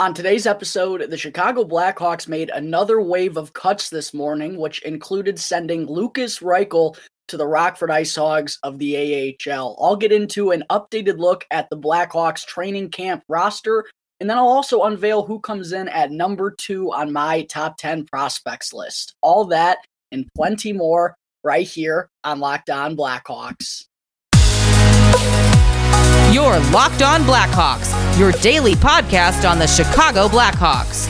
On today's episode, the Chicago Blackhawks made another wave of cuts this morning, which included sending Lukas Reichel to the Rockford Ice Hogs of the AHL. I'll get into an updated look at the Blackhawks training camp roster, and then I'll also unveil who comes in at number two on my top 10 prospects list. All that and plenty more right here on Locked On Blackhawks. Your Locked On Blackhawks, your daily podcast on the Chicago Blackhawks.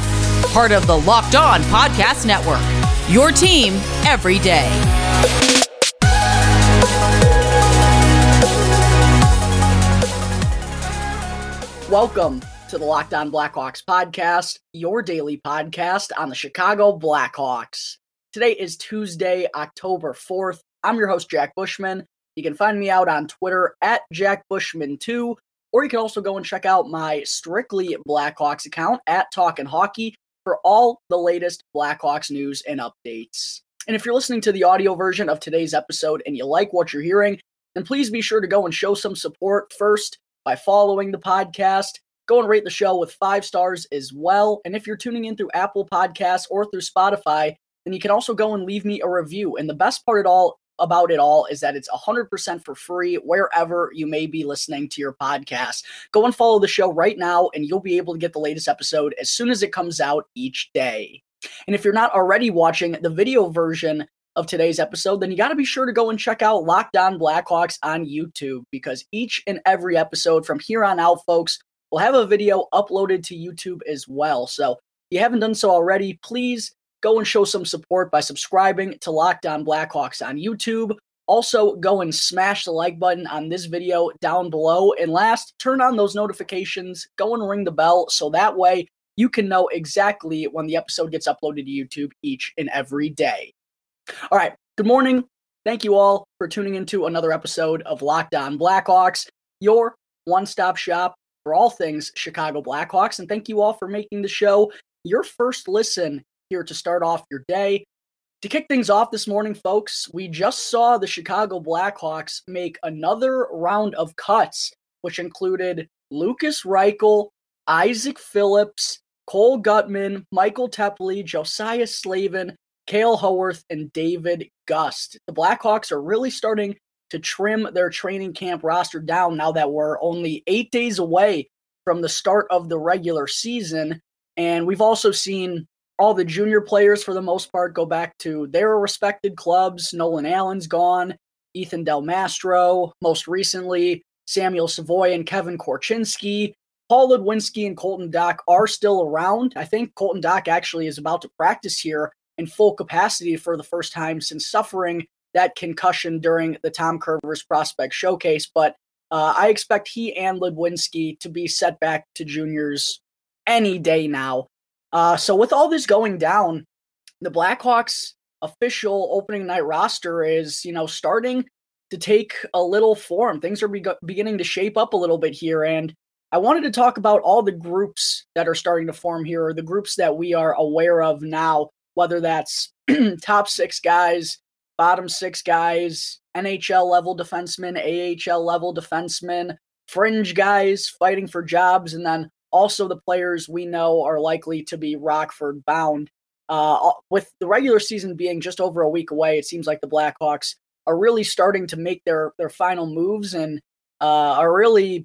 Part of the Locked On Podcast Network. Your team every day. Welcome to the Locked On Blackhawks podcast, your daily podcast on the Chicago Blackhawks. Today is Tuesday, October 4th. I'm your host, Jack Bushman. You can find me out on Twitter at Jack Bushman2, or you can also go and check out my Strictly Blackhawks account at Talkin' Hockey for all the latest Blackhawks news and updates. And if you're listening to the audio version of today's episode and you like what you're hearing, then please be sure to go and show some support first by following the podcast. Go and rate the show with five stars as well. And if you're tuning in through Apple Podcasts or through Spotify, then you can also go and leave me a review. And the best part at all about it all is that it's 100% for free wherever you may be listening to your podcast. Go and follow the show right now, and you'll be able to get the latest episode as soon as it comes out each day. And if you're not already watching the video version of today's episode, then you got to be sure to go and check out Locked On Blackhawks on YouTube because each and every episode from here on out, folks, will have a video uploaded to YouTube as well. So if you haven't done so already, please go and show some support by subscribing to Locked On Blackhawks on YouTube. Also, go and smash the like button on this video down below. And last, turn on those notifications, go and ring the bell so that way you can know exactly when the episode gets uploaded to YouTube each and every day. All right, good morning. Thank you all for tuning into another episode of Locked On Blackhawks, your one stop shop for all things Chicago Blackhawks. And thank you all for making the show your first listen here to start off your day. To kick things off this morning, folks, we just saw the Chicago Blackhawks make another round of cuts, which included Lukas Reichel, Isaac Phillips, Cole Guttman, Michael Teply, Josiah Slavin, Cale Howarth, and David Gust. The Blackhawks are really starting to trim their training camp roster down now that we're only eight days away from the start of the regular season. And we've also seen all the junior players, for the most part, go back to their respected clubs. Nolan Allan's gone, Ethan Del Mastro, most recently, Samuel Savoie and Kevin Korchinski. Paul Ludwinski and Colton Dach are still around. I think Colton Dach actually is about to practice here in full capacity for the first time since suffering that concussion during the Tom Kurvers Prospect Showcase. But uh, I expect he and Ludwinski to be set back to juniors any day now. Uh, so with all this going down, the Blackhawks official opening night roster is, you know, starting to take a little form. Things are be- beginning to shape up a little bit here. And I wanted to talk about all the groups that are starting to form here, or the groups that we are aware of now, whether that's top six guys, bottom six guys, NHL level defensemen, AHL level defensemen, fringe guys fighting for jobs, and then also, the players we know are likely to be Rockford bound. Uh, with the regular season being just over a week away, it seems like the Blackhawks are really starting to make their their final moves and uh, are really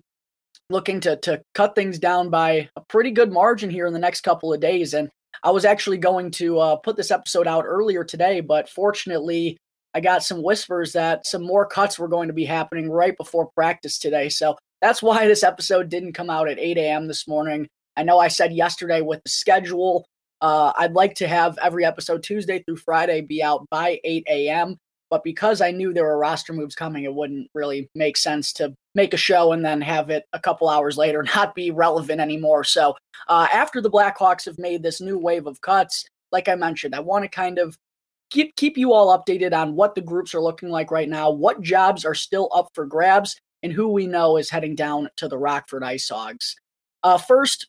looking to to cut things down by a pretty good margin here in the next couple of days. And I was actually going to uh, put this episode out earlier today, but fortunately, I got some whispers that some more cuts were going to be happening right before practice today. So that's why this episode didn't come out at 8 a.m. this morning. I know I said yesterday with the schedule, uh, I'd like to have every episode Tuesday through Friday be out by 8 a.m. But because I knew there were roster moves coming, it wouldn't really make sense to make a show and then have it a couple hours later not be relevant anymore. So uh, after the Blackhawks have made this new wave of cuts, like I mentioned, I want to kind of keep keep you all updated on what the groups are looking like right now, what jobs are still up for grabs, and who we know is heading down to the Rockford Ice Hogs. Uh, first,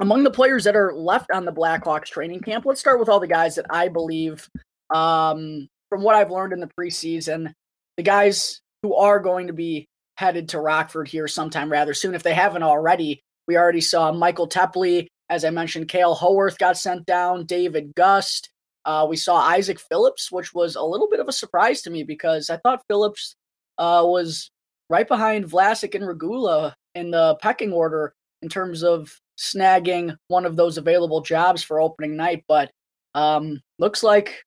among the players that are left on the Blackhawks training camp, let's start with all the guys that I believe, um, from what I've learned in the preseason, the guys who are going to be headed to Rockford here sometime rather soon, if they haven't already. We already saw Michael Teply As I mentioned, Cale Howarth got sent down, David Gust. Uh, we saw Isaac Phillips, which was a little bit of a surprise to me because I thought Phillips uh, was right behind Vlasic and Regula in the pecking order in terms of snagging one of those available jobs for opening night. But um, looks like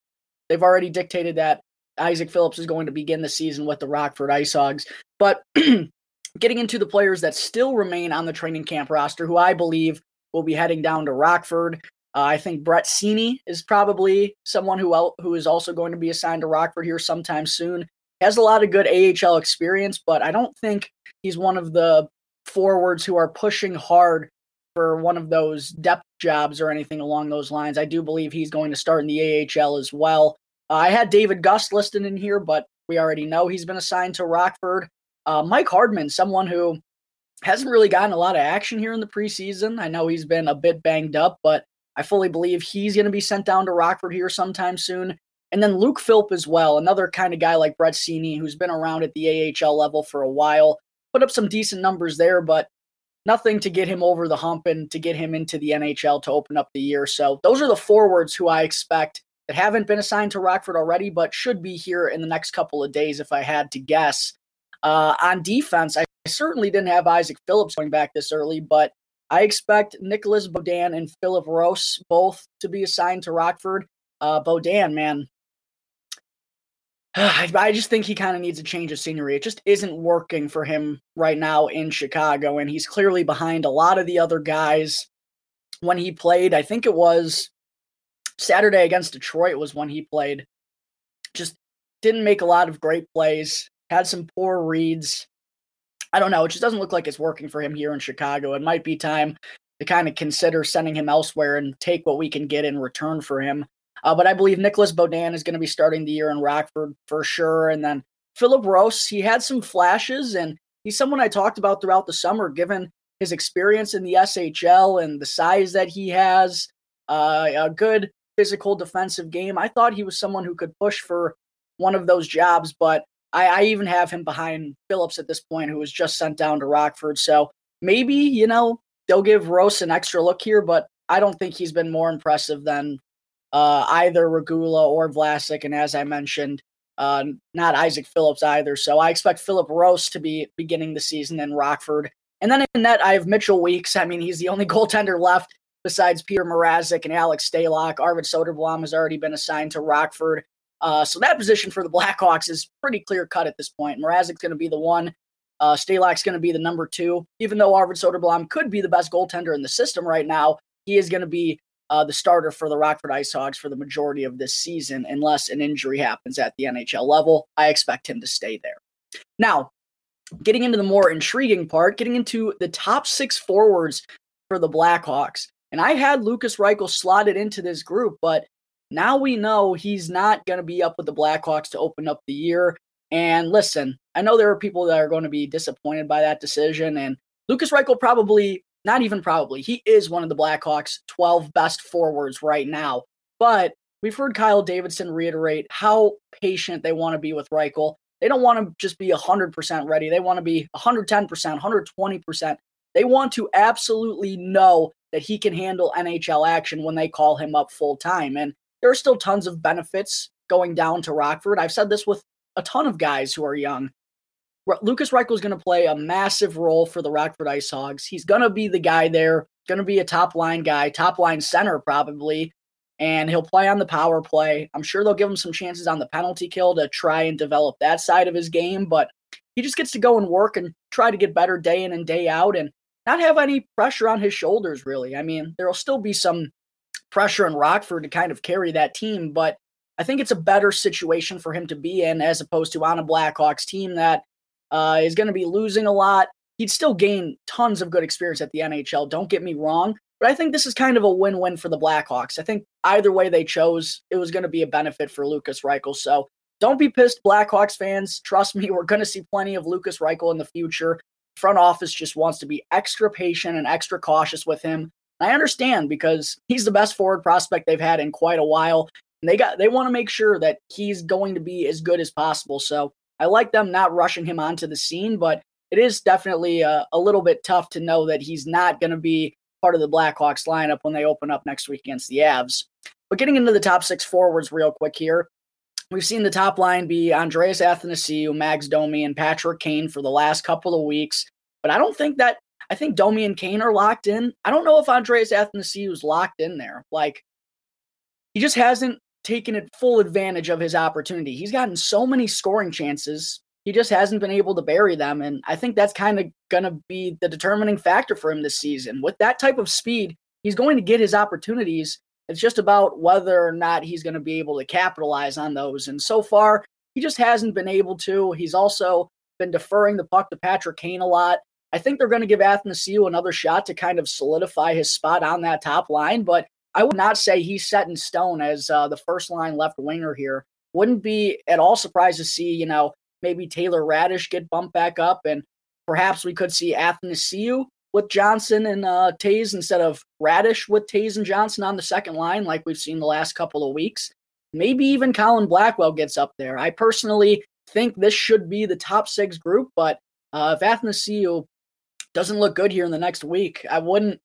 they've already dictated that Isaac Phillips is going to begin the season with the Rockford Ice Hogs. But getting into the players that still remain on the training camp roster, who I believe will be heading down to Rockford. Uh, I think Brett Seney is probably someone who who is also going to be assigned to Rockford here sometime soon. He has a lot of good AHL experience, but I don't think he's one of the forwards who are pushing hard for one of those depth jobs or anything along those lines. I do believe he's going to start in the AHL as well. Uh, I had David Gust listed in here, but we already know he's been assigned to Rockford. Uh, Mike Hardman, someone who hasn't really gotten a lot of action here in the preseason. I know he's been a bit banged up, but I fully believe he's going to be sent down to Rockford here sometime soon. And then Luke Philp as well, another kind of guy like Brett Seney, who's been around at the AHL level for a while, put up some decent numbers there, but nothing to get him over the hump and to get him into the NHL to open up the year. So those are the forwards who I expect that haven't been assigned to Rockford already, but should be here in the next couple of days if I had to guess. Uh, on defense, I certainly didn't have Isaac Phillips going back this early, but I expect Nicolas Beaudin and Filip Roos both to be assigned to Rockford. Uh, Beaudin, man, I just think he kind of needs a change of scenery. It just isn't working for him right now in Chicago, and he's clearly behind a lot of the other guys. When he played, I think it was Saturday against Detroit was when he played. Just didn't make a lot of great plays, had some poor reads. I don't know. It just doesn't look like it's working for him here in Chicago. It might be time to kind of consider sending him elsewhere and take what we can get in return for him. Uh, but I believe Nicolas Beaudin is going to be starting the year in Rockford for sure. And then Filip Roos, he had some flashes, and he's someone I talked about throughout the summer, given his experience in the SHL and the size that he has, uh, a good physical defensive game. I thought he was someone who could push for one of those jobs, but I, I even have him behind Phillips at this point, who was just sent down to Rockford. So maybe, you know, they'll give Roos an extra look here, but I don't think he's been more impressive than uh, either Regula or Vlasic. And as I mentioned, uh, not Isaac Phillips either. So I expect Filip Roos to be beginning the season in Rockford. And then in net, I have Mitchell Weeks. I mean, he's the only goaltender left besides Peter Mrazek and Alex Stalock. Arvid Soderblom has already been assigned to Rockford. Uh, so that position for the Blackhawks is pretty clear cut at this point. Mrazek's going to be the one. Uh, Stalock's going to be the number two. Even though Arvid Soderblom could be the best goaltender in the system right now, he is going to be uh, the starter for the Rockford Ice Hogs for the majority of this season, unless an injury happens at the NHL level. I expect him to stay there. Now, getting into the more intriguing part, getting into the top six forwards for the Blackhawks. And I had Lukas Reichel slotted into this group, but now we know he's not going to be up with the Blackhawks to open up the year. And listen, I know there are people that are going to be disappointed by that decision. And Lukas Reichel probably, not even probably, he is one of the Blackhawks' 12 best forwards right now. But we've heard Kyle Davidson reiterate how patient they want to be with Reichel. They don't want to just be 100% ready. They want to be 110%, 120%. They want to absolutely know that he can handle NHL action when they call him up full time. And there are still tons of benefits going down to Rockford. I've said this with a ton of guys who are young. Lukas Reichel is going to play a massive role for the Rockford Ice Hogs. He's going to be the guy there, going to be a top line guy, top line center probably, and he'll play on the power play. I'm sure they'll give him some chances on the penalty kill to try and develop that side of his game, but he just gets to go and work and try to get better day in and day out and not have any pressure on his shoulders, really. I mean, there'll still be some pressure in Rockford to kind of carry that team. But I think it's a better situation for him to be in as opposed to on a Blackhawks team that uh, is going to be losing a lot. He'd still gain tons of good experience at the NHL. Don't get me wrong. But I think this is kind of a win win for the Blackhawks. I think either way they chose, it was going to be a benefit for Lukas Reichel. So don't be pissed, Blackhawks fans. Trust me, we're going to see plenty of Lukas Reichel in the future. Front office just wants to be extra patient and extra cautious with him. I understand because he's the best forward prospect they've had in quite a while. And they got they want to make sure that he's going to be as good as possible. So I like them not rushing him onto the scene, but it is definitely a, a little bit tough to know that he's not going to be part of the Blackhawks lineup when they open up next week against the Avs. But getting into the top six forwards real quick here, we've seen the top line be Andreas Athanasiou, Max Domi, and Patrick Kane for the last couple of weeks. But I don't think that I think Domi and Kane are locked in. I don't know if Andreas Athanasiou is locked in there. Like he just hasn't taken it full advantage of his opportunity. He's gotten so many scoring chances. He just hasn't been able to bury them. And I think that's kind of going to be the determining factor for him this season. With that type of speed, he's going to get his opportunities. It's just about whether or not he's going to be able to capitalize on those. And so far, he just hasn't been able to. He's also been deferring the puck to Patrick Kane a lot. I think they're going to give Athanasiou another shot to kind of solidify his spot on that top line, but I would not say he's set in stone as uh, the first line left winger here. Wouldn't be at all surprised to see, you know, maybe Taylor Raddysh get bumped back up, and perhaps we could see Athanasiou with Johnson and uh, Toews instead of Raddysh with Toews and Johnson on the second line, like we've seen the last couple of weeks. Maybe even Colin Blackwell gets up there. I personally think this should be the top six group, but uh, if Athanasiou doesn't look good here in the next week, I wouldn't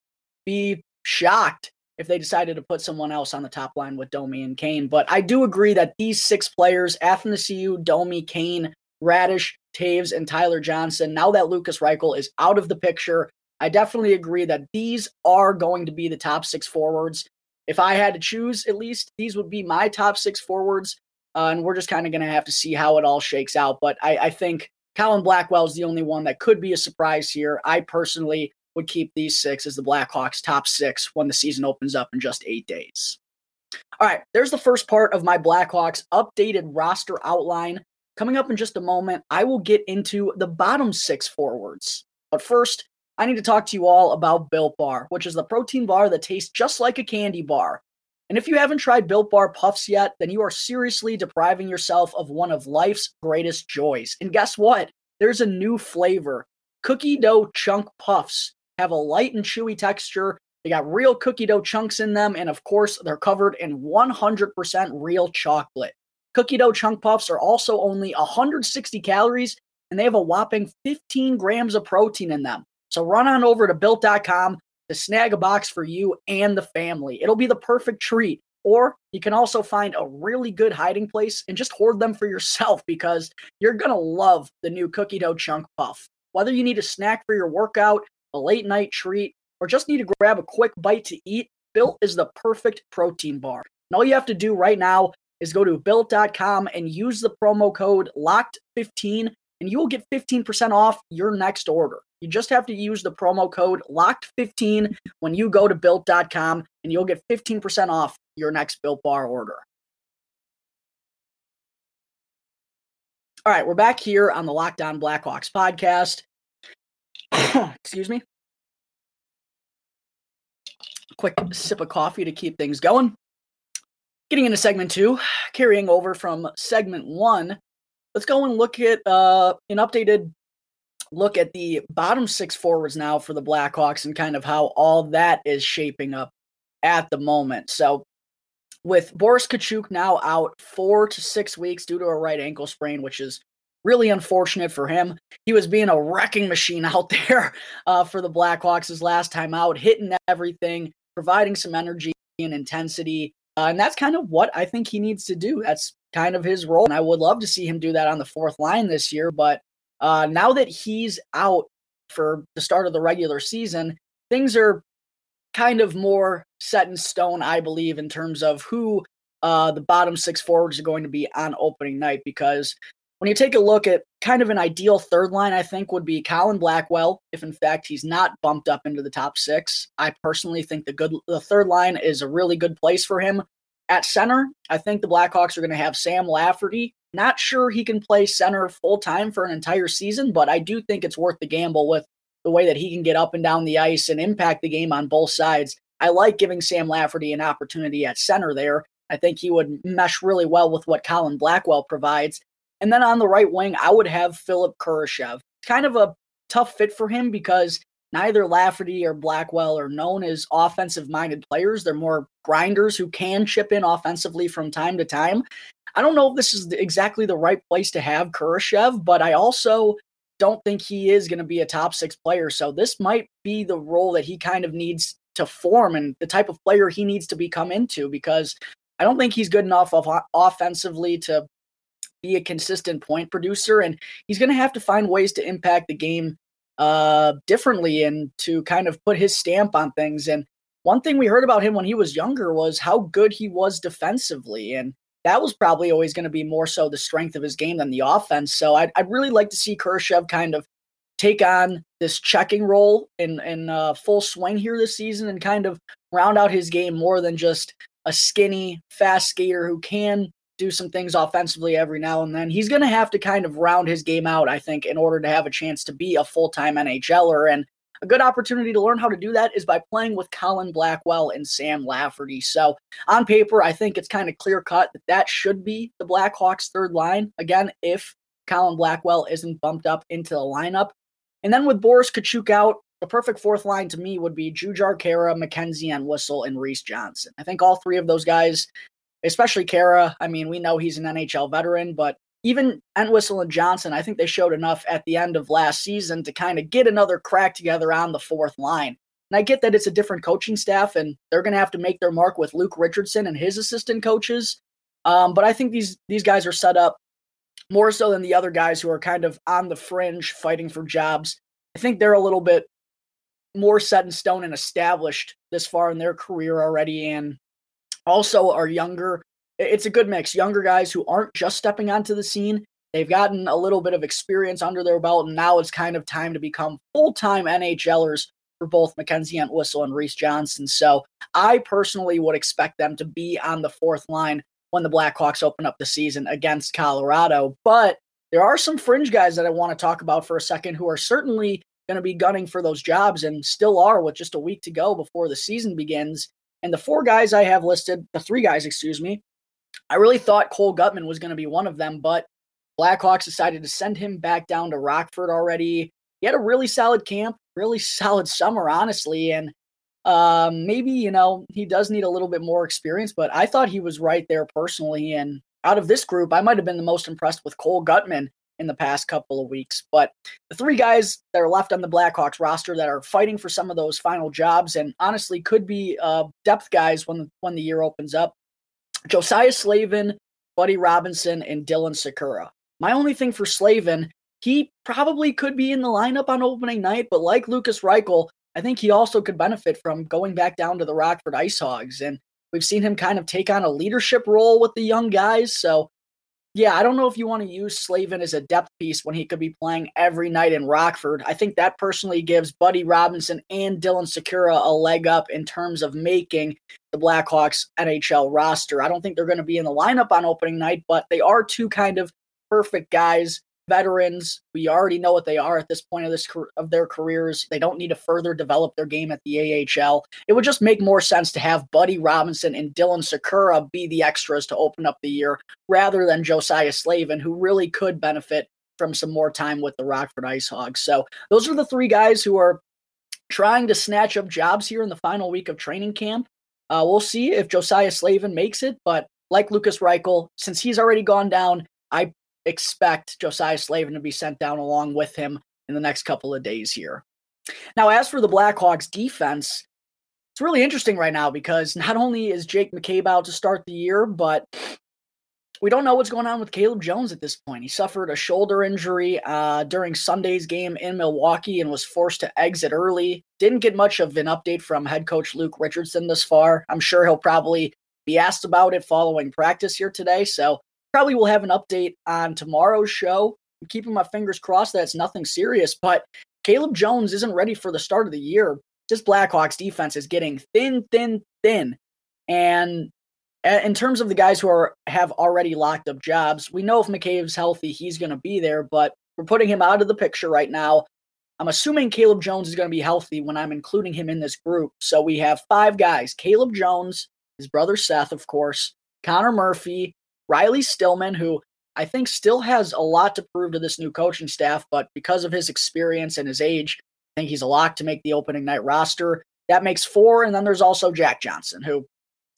be shocked if they decided to put someone else on the top line with Domi and Kane. But I do agree that these six players, Athanasiou, Domi, Kane, Raddysh, Toews, and Tyler Johnson, now that Lukas Reichel is out of the picture, I definitely agree that these are going to be the top six forwards. If I had to choose, at least these would be my top six forwards. Uh, and we're just kind of going to have to see how it all shakes out. But I, I think Colin Blackwell is the only one that could be a surprise here. I personally would keep these six as the Blackhawks top six when the season opens up in just eight days. All right, there's the first part of my Blackhawks updated roster outline. Coming up in just a moment, I will get into the bottom six forwards. But first, I need to talk to you all about Built Bar, which is the protein bar that tastes just like a candy bar. And if you haven't tried Built Bar Puffs yet, then you are seriously depriving yourself of one of life's greatest joys. And guess what? There's a new flavor cookie dough chunk puffs have a light and chewy texture. They got real cookie dough chunks in them. And of course, they're covered in 100% real chocolate. Cookie dough chunk puffs are also only 160 calories and they have a whopping 15 grams of protein in them. So run on over to built.com to snag a box for you and the family. It'll be the perfect treat. Or you can also find a really good hiding place and just hoard them for yourself because you're going to love the new cookie dough chunk puff. Whether you need a snack for your workout, a late night treat, or just need to grab a quick bite to eat, Built is the perfect protein bar. And all you have to do right now is go to built.com and use the promo code LOCKED15 and you will get 15% off your next order. You just have to use the promo code LOCKED15 when you go to built.com and you'll get 15% off your next Built Bar order. All right, we're back here on the Locked On Blackhawks podcast. Excuse me. Quick sip of coffee to keep things going. Getting into segment two, carrying over from segment one, let's go and look at uh, an updated look at the bottom six forwards now for the Blackhawks and kind of how all that is shaping up at the moment. So, with Boris Katchouk now out four to six weeks due to a right ankle sprain, which is really unfortunate for him. He was being a wrecking machine out there uh, for the Blackhawks his last time out, hitting everything, providing some energy and intensity. Uh, and that's kind of what I think he needs to do. That's kind of his role. And I would love to see him do that on the fourth line this year. But uh, now that he's out for the start of the regular season, things are kind of more set in stone, I believe, in terms of who uh, the bottom six forwards are going to be on opening night. Because when you take a look at kind of an ideal third line, I think would be Colin Blackwell, if in fact he's not bumped up into the top six. I personally think the good the third line is a really good place for him. At center, I think the Blackhawks are going to have Sam Lafferty. Not sure he can play center full time for an entire season, but I do think it's worth the gamble with the way that he can get up and down the ice and impact the game on both sides. I like giving Sam Lafferty an opportunity at center there. I think he would mesh really well with what Colin Blackwell provides. And then on the right wing, I would have Philipp Kurashev. Kind of a tough fit for him because neither Lafferty or Blackwell are known as offensive minded players. They're more grinders who can chip in offensively from time to time. I don't know if this is exactly the right place to have Kurashev, but I also don't think he is going to be a top six player. So this might be the role that he kind of needs to form and the type of player he needs to become into because I don't think he's good enough of offensively to be a consistent point producer and he's going to have to find ways to impact the game uh, differently and to kind of put his stamp on things and one thing we heard about him when he was younger was how good he was defensively and that was probably always going to be more so the strength of his game than the offense. So I'd, I'd really like to see Kurashev kind of take on this checking role in in uh, full swing here this season and kind of round out his game more than just a skinny fast skater who can do some things offensively every now and then. He's going to have to kind of round his game out, I think, in order to have a chance to be a full time NHLer. And a good opportunity to learn how to do that is by playing with Colin Blackwell and Sam Lafferty. So, on paper, I think it's kind of clear cut that that should be the Blackhawks' third line. Again, if Colin Blackwell isn't bumped up into the lineup. And then with Boris Katchouk out, the perfect fourth line to me would be Jujhar Khaira, Mackenzie Entwistle, and Reese Johnson. I think all three of those guys, especially Khaira, I mean, we know he's an NHL veteran, but even Entwistle and Johnson, I think they showed enough at the end of last season to kind of get another crack together on the fourth line. And I get that it's a different coaching staff and they're going to have to make their mark with Luke Richardson and his assistant coaches. Um, but I think these these guys are set up more so than the other guys who are kind of on the fringe fighting for jobs. I think they're a little bit more set in stone and established this far in their career already and also are younger it's a good mix. Younger guys who aren't just stepping onto the scene. They've gotten a little bit of experience under their belt, and now it's kind of time to become full time NHLers for both Mackenzie Entwistle and Reese Johnson. So I personally would expect them to be on the fourth line when the Blackhawks open up the season against Colorado. But there are some fringe guys that I want to talk about for a second who are certainly going to be gunning for those jobs and still are with just a week to go before the season begins. And the four guys I have listed, the three guys, excuse me, I really thought Cole Guttman was going to be one of them, but Blackhawks decided to send him back down to Rockford already. He had a really solid camp, really solid summer, honestly. And um, maybe, you know, he does need a little bit more experience, but I thought he was right there personally. And out of this group, I might have been the most impressed with Cole Guttman in the past couple of weeks. But the three guys that are left on the Blackhawks roster that are fighting for some of those final jobs and honestly could be uh, depth guys when when the year opens up Josiah Slavin, Buddy Robinson, and Dylan Sikura. My only thing for Slavin, he probably could be in the lineup on opening night, but like Lukas Reichel, I think he also could benefit from going back down to the Rockford Ice Hogs. And we've seen him kind of take on a leadership role with the young guys. So yeah, I don't know if you want to use Slavin as a depth piece when he could be playing every night in Rockford. I think that personally gives Buddy Robinson and Dylan Sikura a leg up in terms of making the Blackhawks NHL roster. I don't think they're going to be in the lineup on opening night, but they are two kind of perfect guys veterans. We already know what they are at this point of this of their careers. They don't need to further develop their game at the AHL. It would just make more sense to have Buddy Robinson and Dylan Sikura be the extras to open up the year rather than Josiah Slavin, who really could benefit from some more time with the Rockford Ice Hogs. So those are the three guys who are trying to snatch up jobs here in the final week of training camp. Uh, we'll see if Josiah Slavin makes it, but like Lukas Reichel, since he's already gone down, I expect Josiah Slavin to be sent down along with him in the next couple of days here. Now, as for the Blackhawks defense, it's really interesting right now because not only is Jake McCabe out to start the year, but we don't know what's going on with Caleb Jones at this point. He suffered a shoulder injury uh, during Sunday's game in Milwaukee and was forced to exit early. Didn't get much of an update from head coach Luke Richardson this far. I'm sure he'll probably be asked about it following practice here today. So Probably will have an update on tomorrow's show. I'm keeping my fingers crossed that it's nothing serious, but Caleb Jones isn't ready for the start of the year. This Blackhawks defense is getting thin, thin, thin. And in terms of the guys who are have already locked up jobs, we know if McCabe's healthy, he's going to be there, but we're putting him out of the picture right now. I'm assuming Caleb Jones is going to be healthy when I'm including him in this group. So we have five guys Caleb Jones, his brother Seth, of course, Connor Murphy, Riley Stillman, who I think still has a lot to prove to this new coaching staff, but because of his experience and his age, I think he's a lock to make the opening night roster. That makes four. And then there's also Jack Johnson, who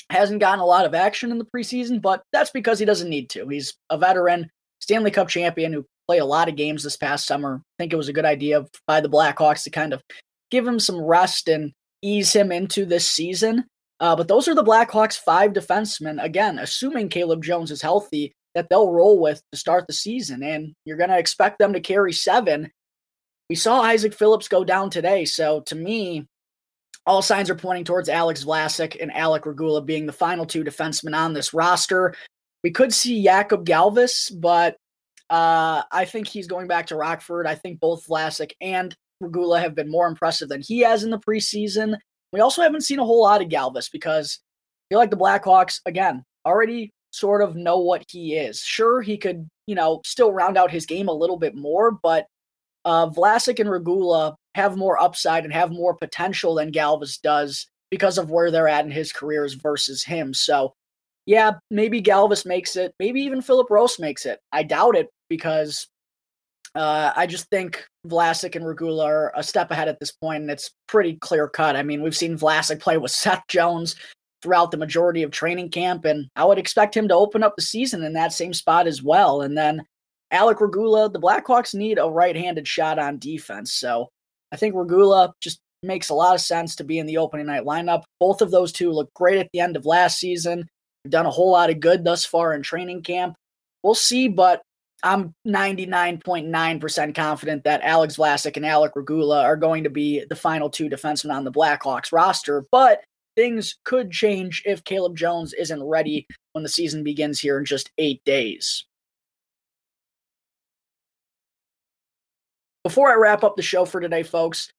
hasn't gotten a lot of action in the preseason, but that's because he doesn't need to. He's a veteran, Stanley Cup champion who played a lot of games this past summer. I think it was a good idea by the Blackhawks to kind of give him some rest and ease him into this season. Uh, but those are the Blackhawks' five defensemen. Again, assuming Caleb Jones is healthy, that they'll roll with to start the season. And you're going to expect them to carry seven. We saw Isaac Phillips go down today. So to me, all signs are pointing towards Alex Vlasic and Alec Regula being the final two defensemen on this roster. We could see Jakub Galvas, but uh, I think he's going back to Rockford. I think both Vlasic and Regula have been more impressive than he has in the preseason. We also haven't seen a whole lot of Galvas because I feel like the Blackhawks, again, already sort of know what he is. Sure, he could, you know, still round out his game a little bit more, but uh, Vlasic and Regula have more upside and have more potential than Galvas does because of where they're at in his careers versus him. So, yeah, maybe Galvas makes it. Maybe even Filip Roos makes it. I doubt it because uh, I just think Vlasic and Regula are a step ahead at this point, and it's pretty clear cut. I mean, we've seen Vlasic play with Seth Jones throughout the majority of training camp, and I would expect him to open up the season in that same spot as well. And then Alec Regula, the Blackhawks need a right-handed shot on defense, so I think Regula just makes a lot of sense to be in the opening night lineup. Both of those two look great at the end of last season. They've done a whole lot of good thus far in training camp. We'll see, but I'm 99.9% confident that Alex Vlasic and Alec Regula are going to be the final two defensemen on the Blackhawks roster. But things could change if Caleb Jones isn't ready when the season begins here in just eight days. Before I wrap up the show for today, folks,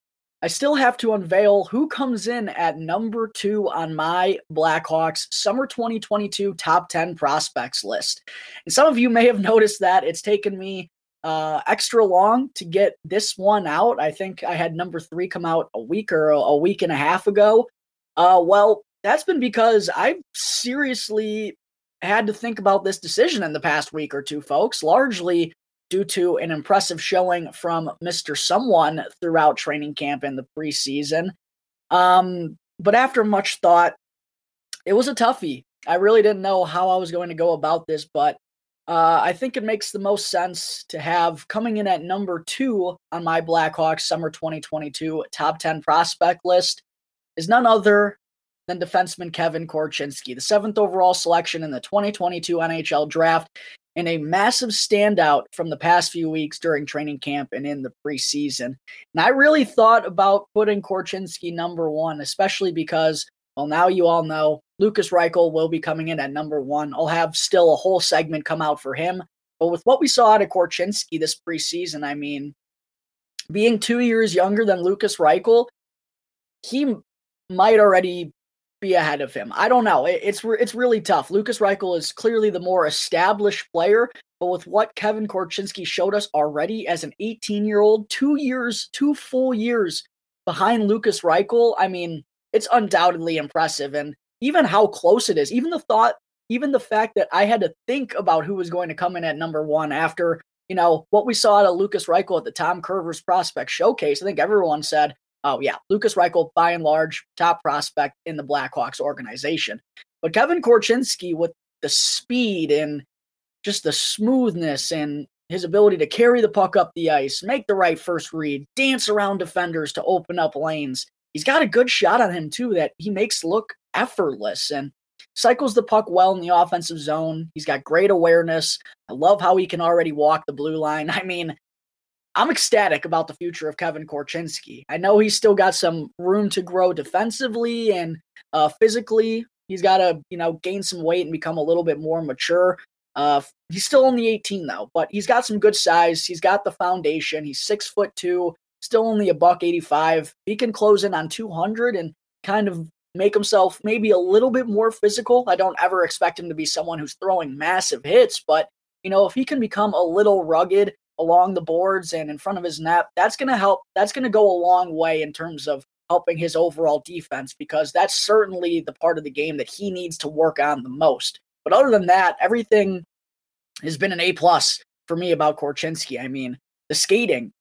I still have to unveil who comes in at number two on my Blackhawks Summer 2022 Top 10 Prospects list. And some of you may have noticed that it's taken me uh, extra long to get this one out. I think I had number three come out a week or a week and a half ago. Uh, well, that's been because I've seriously had to think about this decision in the past week or two, folks, largely due to an impressive showing from Mr. Someone throughout training camp in the preseason. Um, but after much thought, it was a toughie. I really didn't know how I was going to go about this, but uh, I think it makes the most sense to have coming in at number two on my Blackhawks Summer 2022 top 10 prospect list is none other than defenseman Kevin Korchinski, the seventh overall selection in the 2022 NHL draft and a massive standout from the past few weeks during training camp and in the preseason. And I really thought about putting Korchinski number one, especially because, well, now you all know Lukas Reichel will be coming in at number one. I'll have still a whole segment come out for him. But with what we saw out of Korchinski this preseason, I mean, being two years younger than Lukas Reichel, he might already be ahead of him. I don't know. it's it's really tough. Lukas Reichel is clearly the more established player, but with what Kevin Korchinski showed us already as an 18 year old, two years, two full years behind Lukas Reichel, I mean, it's undoubtedly impressive. And even how close it is, even the thought, even the fact that I had to think about who was going to come in at number one after you know what we saw out of Lukas Reichel at the Tom Kurvers Prospect Showcase. I think everyone said Oh, yeah. Lukas Reichel, by and large, top prospect in the Blackhawks organization. But Kevin Korchinski, with the speed and just the smoothness and his ability to carry the puck up the ice, make the right first read, dance around defenders to open up lanes. He's got a good shot on him, too, that he makes look effortless and cycles the puck well in the offensive zone. He's got great awareness. I love how he can already walk the blue line. I mean, I'm ecstatic about the future of Kevin Korchinski. I know he's still got some room to grow defensively and uh, physically. He's got to, you know, gain some weight and become a little bit more mature. Uh, he's still only 18 though, but he's got some good size. He's got the foundation. He's six foot two, still only a buck 85. He can close in on 200 and kind of make himself maybe a little bit more physical. I don't ever expect him to be someone who's throwing massive hits, but you know, if he can become a little rugged along the boards and in front of his net, that's going to help. That's going to go a long way in terms of helping his overall defense because that's certainly the part of the game that he needs to work on the most. But other than that, everything has been an A plus for me about Korchinski. I mean, the skating,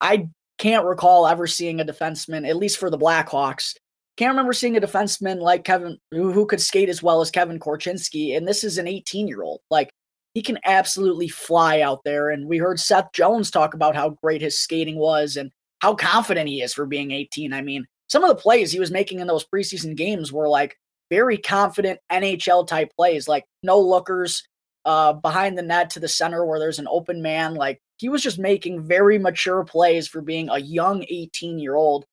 I can't recall ever seeing a defenseman, at least for the Blackhawks. Can't remember seeing a defenseman like Kevin who, who could skate as well as Kevin Korchinski, and this is an 18 year old. Like he can absolutely fly out there. And we heard Seth Jones talk about how great his skating was and how confident he is for being 18. I mean, some of the plays he was making in those preseason games were like very confident NHL type plays, like no lookers uh, behind the net to the center where there's an open man. Like he was just making very mature plays for being a young 18 year old.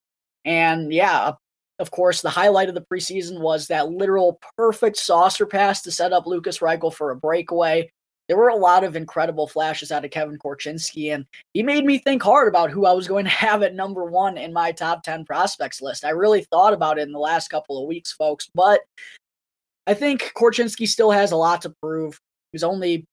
And yeah, of course, the highlight of the preseason was that literal perfect saucer pass to set up Lukas Reichel for a breakaway there were a lot of incredible flashes out of Kevin Korchinski, and he made me think hard about who I was going to have at number one in my top 10 prospects list. I really thought about it in the last couple of weeks, folks, but I think Korchinski still has a lot to prove. He's only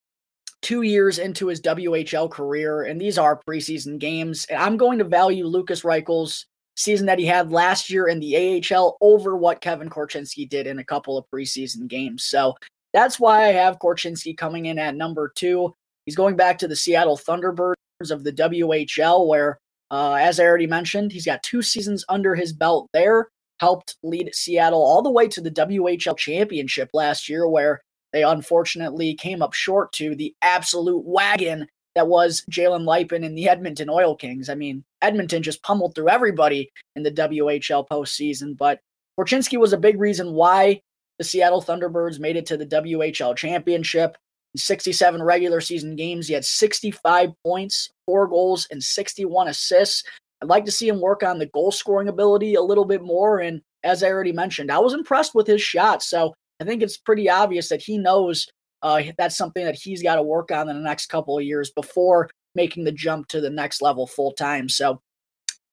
two years into his WHL career, and these are preseason games. And I'm going to value Lukas Reichel's season that he had last year in the AHL over what Kevin Korchinski did in a couple of preseason games. So that's why I have Korchinski coming in at number two. He's going back to the Seattle Thunderbirds of the WHL, where, uh, as I already mentioned, he's got two seasons under his belt there. Helped lead Seattle all the way to the WHL championship last year, where they unfortunately came up short to the absolute wagon that was Jalen Luypen and the Edmonton Oil Kings. I mean, Edmonton just pummeled through everybody in the WHL postseason, but Korchinski was a big reason why the Seattle Thunderbirds made it to the WHL championship. In 67 regular season games, he had 65 points, four goals, and 61 assists. I'd like to see him work on the goal scoring ability a little bit more. And as I already mentioned, I was impressed with his shot. So I think it's pretty obvious that he knows uh, that's something that he's got to work on in the next couple of years before making the jump to the next level full time. So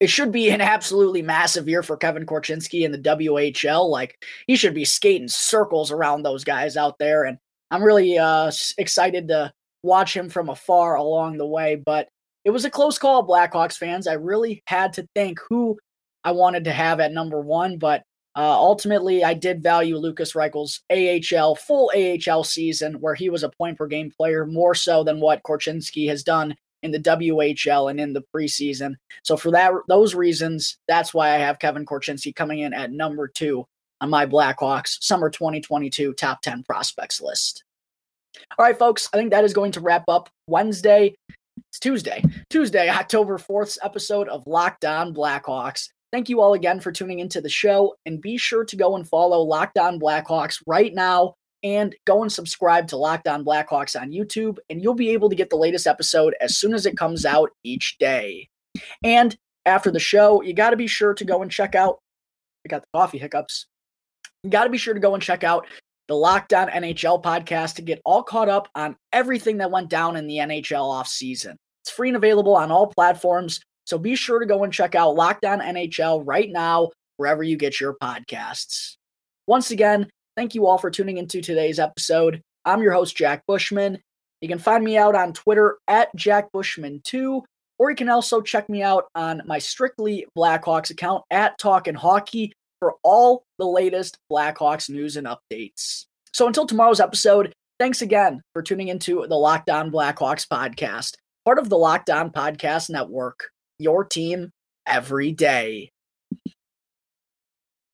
it should be an absolutely massive year for Kevin Korchinski in the WHL. Like he should be skating circles around those guys out there, and I'm really uh, excited to watch him from afar along the way. But it was a close call, Blackhawks fans. I really had to think who I wanted to have at number one, but uh, ultimately, I did value Lukas Reichel's AHL, full AHL season, where he was a point per game player more so than what Korchinski has done in the WHL and in the preseason. So for that those reasons, that's why I have Kevin Korchinski coming in at number two on my Blackhawks summer 2022 top 10 prospects list. All right, folks, I think that is going to wrap up Wednesday. It's Tuesday, Tuesday, October 4th episode of Locked On Blackhawks. Thank you all again for tuning into the show, and be sure to go and follow Locked On Blackhawks right now and go and subscribe to Locked On Blackhawks on YouTube, and you'll be able to get the latest episode as soon as it comes out each day. And after the show, you got to be sure to go and check out. I got the coffee hiccups. You got to be sure to go and check out the Locked On NHL podcast to get all caught up on everything that went down in the NHL offseason. It's free and available on all platforms, so be sure to go and check out Locked On NHL right now, wherever you get your podcasts. Once again, Thank you all for tuning into today's episode. I'm your host, Jack Bushman. You can find me out on Twitter at Jack Bushman2, or you can also check me out on my Strictly Blackhawks account at Talkin' Hockey for all the latest Blackhawks news and updates. So until tomorrow's episode, thanks again for tuning into the Locked On Blackhawks podcast, part of the Locked On Podcast Network, your team every day.